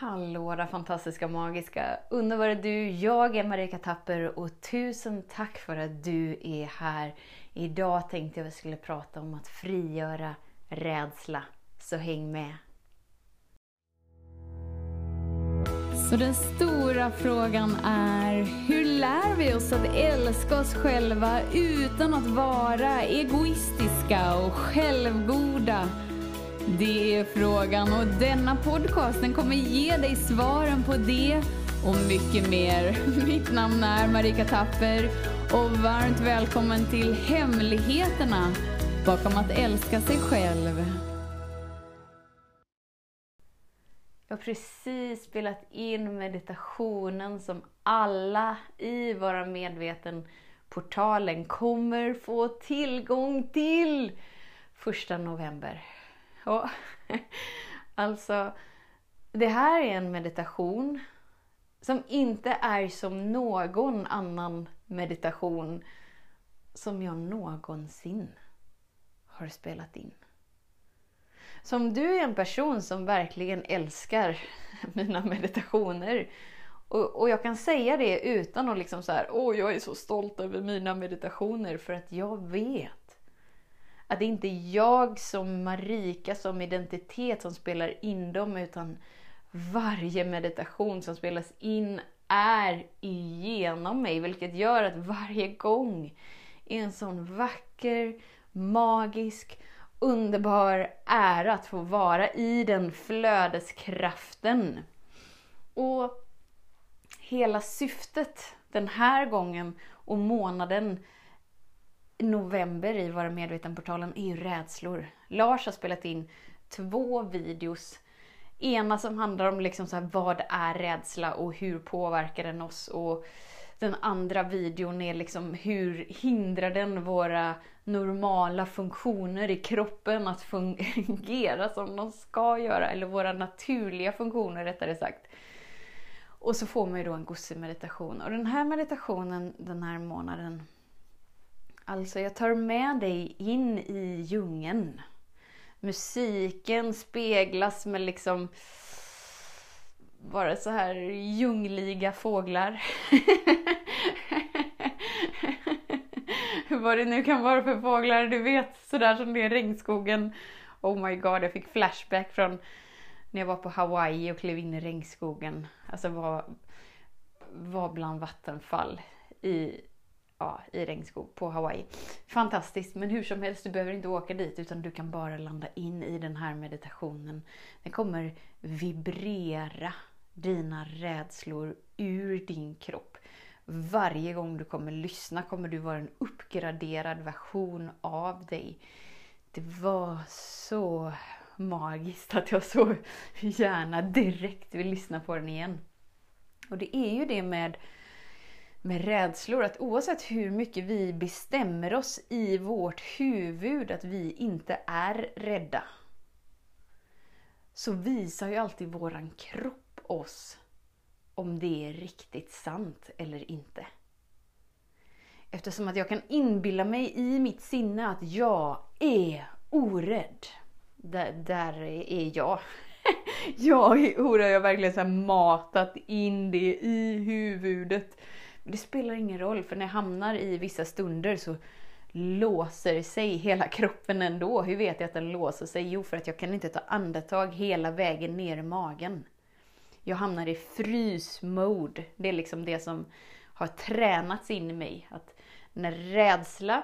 Hallå där fantastiska, magiska, underbara du! Jag är Marika Tapper och tusen tack för att du är här. Idag tänkte jag att vi skulle prata om att frigöra rädsla, så häng med! Så den stora frågan är, hur lär vi oss att älska oss själva utan att vara egoistiska och självgoda? Det är frågan och denna podcast den kommer ge dig svaren på det och mycket mer. Mitt namn är Marika Tapper och varmt välkommen till Hemligheterna bakom att älska sig själv. Jag har precis spelat in meditationen som alla i Vara Medveten-portalen kommer få tillgång till första november. Ja. Alltså, det här är en meditation som inte är som någon annan meditation som jag någonsin har spelat in. Så om du är en person som verkligen älskar mina meditationer och, och jag kan säga det utan att liksom så här, åh jag är så stolt över mina meditationer för att jag vet att det inte är jag som Marika som identitet som spelar in dem utan varje meditation som spelas in är igenom mig vilket gör att varje gång är en sån vacker, magisk, underbar ära att få vara i den flödeskraften. Och hela syftet den här gången och månaden november i Vara medveten-portalen är ju rädslor. Lars har spelat in två videos. Ena som handlar om liksom så här, vad är rädsla och hur påverkar den oss? Och den andra videon är liksom hur hindrar den våra normala funktioner i kroppen att fungera som de ska göra? Eller våra naturliga funktioner rättare sagt. Och så får man ju då en meditation. Och den här meditationen den här månaden Alltså jag tar med dig in i djungeln. Musiken speglas med liksom bara så här djungliga fåglar. Vad det nu kan vara för fåglar, du vet sådär som det är i regnskogen. Oh my god, jag fick flashback från när jag var på Hawaii och klev in i regnskogen. Alltså var, var bland vattenfall i ja, i regnskog på Hawaii. Fantastiskt, men hur som helst, du behöver inte åka dit utan du kan bara landa in i den här meditationen. Den kommer vibrera dina rädslor ur din kropp. Varje gång du kommer lyssna kommer du vara en uppgraderad version av dig. Det var så magiskt att jag så gärna direkt vill lyssna på den igen. Och det är ju det med med rädslor. Att oavsett hur mycket vi bestämmer oss i vårt huvud att vi inte är rädda. Så visar ju alltid våran kropp oss om det är riktigt sant eller inte. Eftersom att jag kan inbilla mig i mitt sinne att jag är orädd. Där, där är jag. jag är orädd. Jag har verkligen så matat in det i huvudet det spelar ingen roll för när jag hamnar i vissa stunder så låser sig hela kroppen ändå. Hur vet jag att den låser sig? Jo, för att jag kan inte ta andetag hela vägen ner i magen. Jag hamnar i frysmode. Det är liksom det som har tränats in i mig. Att när rädsla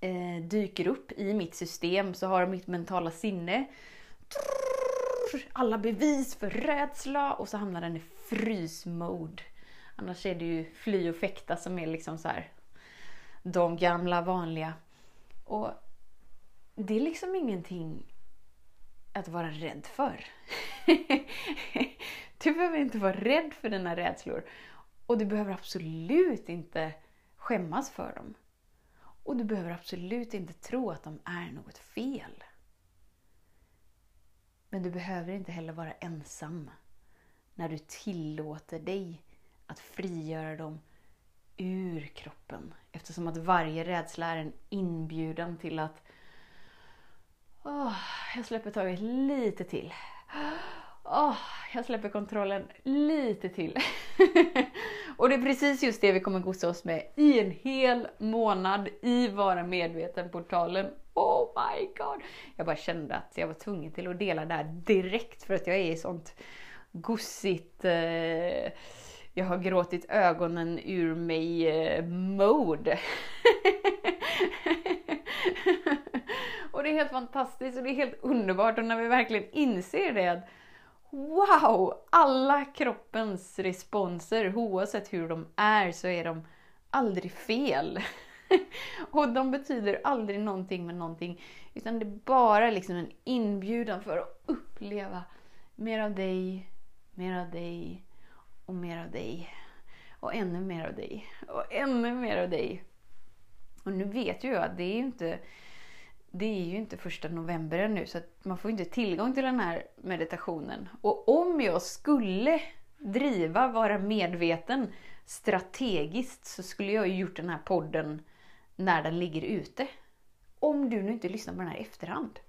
eh, dyker upp i mitt system så har mitt mentala sinne alla bevis för rädsla och så hamnar den i frysmode. Annars är det ju fly och fäkta som är liksom så här, de gamla vanliga. Och det är liksom ingenting att vara rädd för. du behöver inte vara rädd för dina rädslor. Och du behöver absolut inte skämmas för dem. Och du behöver absolut inte tro att de är något fel. Men du behöver inte heller vara ensam när du tillåter dig att frigöra dem ur kroppen. Eftersom att varje rädsla är en inbjudan till att oh, jag släpper taget lite till. Oh, jag släpper kontrollen lite till. och det är precis just det vi kommer gossa oss med i en hel månad i Vara Medveten-portalen. Oh my god! Jag bara kände att jag var tvungen till att dela det här direkt för att jag är i sånt gossigt, eh, jag har gråtit ögonen ur mig-mode. Eh, och det är helt fantastiskt och det är helt underbart och när vi verkligen inser det att wow, alla kroppens responser oavsett hur de är så är de aldrig fel. och de betyder aldrig någonting med någonting. Utan det är bara liksom en inbjudan för att uppleva mer av dig, mer av dig och mer av dig. Och ännu mer av dig. Och ännu mer av dig. Och nu vet ju jag att det är ju inte det är ju inte första november ännu så att man får inte tillgång till den här meditationen. Och om jag skulle driva, vara medveten strategiskt så skulle jag ju gjort den här podden när den ligger ute. Om du nu inte lyssnar på den här i efterhand.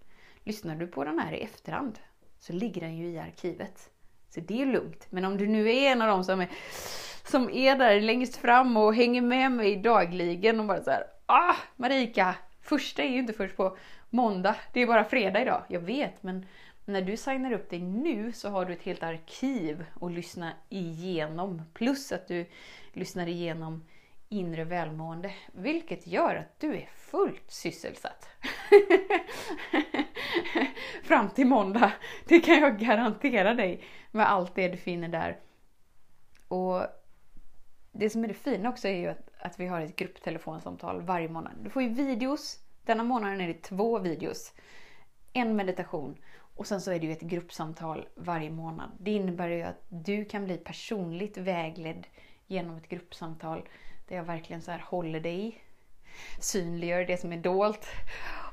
Lyssnar du på den här i efterhand så ligger den ju i arkivet. Så det är lugnt. Men om du nu är en av dem som är, som är där längst fram och hänger med mig dagligen och bara så här, ah Marika, första är ju inte först på måndag, det är bara fredag idag. Jag vet, men när du signar upp dig nu så har du ett helt arkiv att lyssna igenom. Plus att du lyssnar igenom inre välmående, vilket gör att du är fullt sysselsatt. Fram till måndag, det kan jag garantera dig med allt det du finner där. Och det som är det fina också är ju att, att vi har ett grupptelefonsamtal varje månad. Du får ju videos. Denna månaden är det två videos. En meditation och sen så är det ju ett gruppsamtal varje månad. Det innebär ju att du kan bli personligt vägledd genom ett gruppsamtal där jag verkligen så här håller dig, synliggör det som är dolt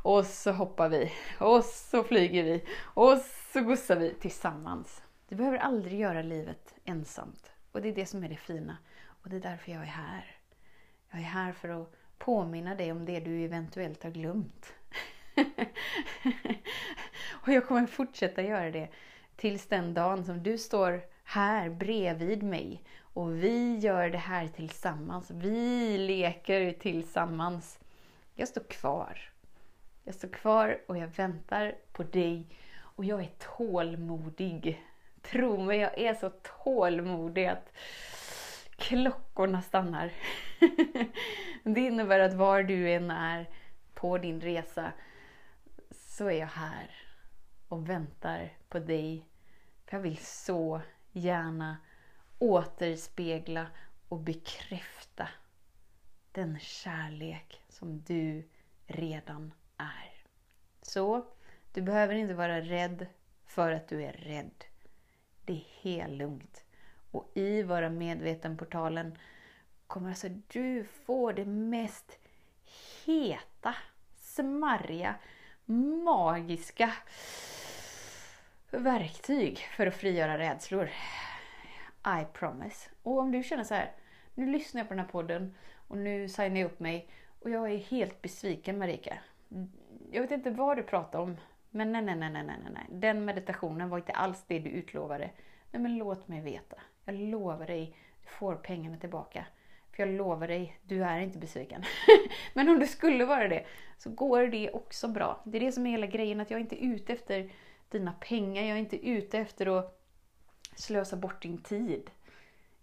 och så hoppar vi och så flyger vi och så gossar vi tillsammans. Du behöver aldrig göra livet ensamt och det är det som är det fina och det är därför jag är här. Jag är här för att påminna dig om det du eventuellt har glömt. och jag kommer fortsätta göra det tills den dagen som du står här bredvid mig och vi gör det här tillsammans. Vi leker tillsammans. Jag står kvar. Jag står kvar och jag väntar på dig och jag är tålmodig. Tro mig, jag är så tålmodig att klockorna stannar. det innebär att var du än är på din resa så är jag här och väntar på dig. För jag vill så gärna återspegla och bekräfta den kärlek som du redan är. Så, du behöver inte vara rädd för att du är rädd. Det är helt lugnt. Och i Vara Medveten-portalen kommer alltså du få det mest heta, smarriga, magiska verktyg för att frigöra rädslor. I promise. Och om du känner så här, nu lyssnar jag på den här podden och nu signar jag upp mig och jag är helt besviken Marika. Jag vet inte vad du pratar om, men nej, nej, nej, nej, nej, nej. Den meditationen var inte alls det du utlovade. Nej, men låt mig veta. Jag lovar dig, du får pengarna tillbaka. För jag lovar dig, du är inte besviken. men om du skulle vara det, så går det också bra. Det är det som är hela grejen, att jag är inte ute efter dina pengar. Jag är inte ute efter att slösa bort din tid.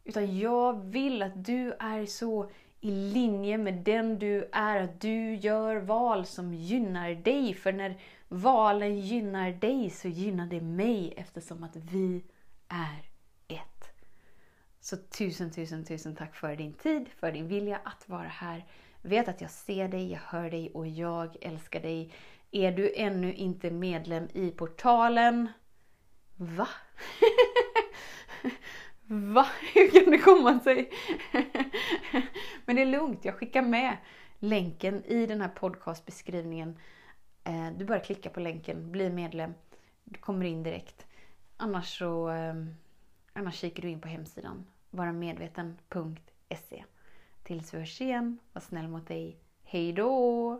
Utan jag vill att du är så i linje med den du är, att du gör val som gynnar dig. För när valen gynnar dig så gynnar det mig eftersom att vi är ett. Så tusen, tusen, tusen tack för din tid, för din vilja att vara här. Vet att jag ser dig, jag hör dig och jag älskar dig. Är du ännu inte medlem i portalen? Va? Va? Hur kan det komma sig? Men det är lugnt, jag skickar med länken i den här podcastbeskrivningen. Eh, du bara klicka på länken, bli medlem. Du kommer in direkt. Annars så ehm, annars kikar du in på hemsidan varamedveten.se. Tills vi hörs igen, var snäll mot dig. Hejdå!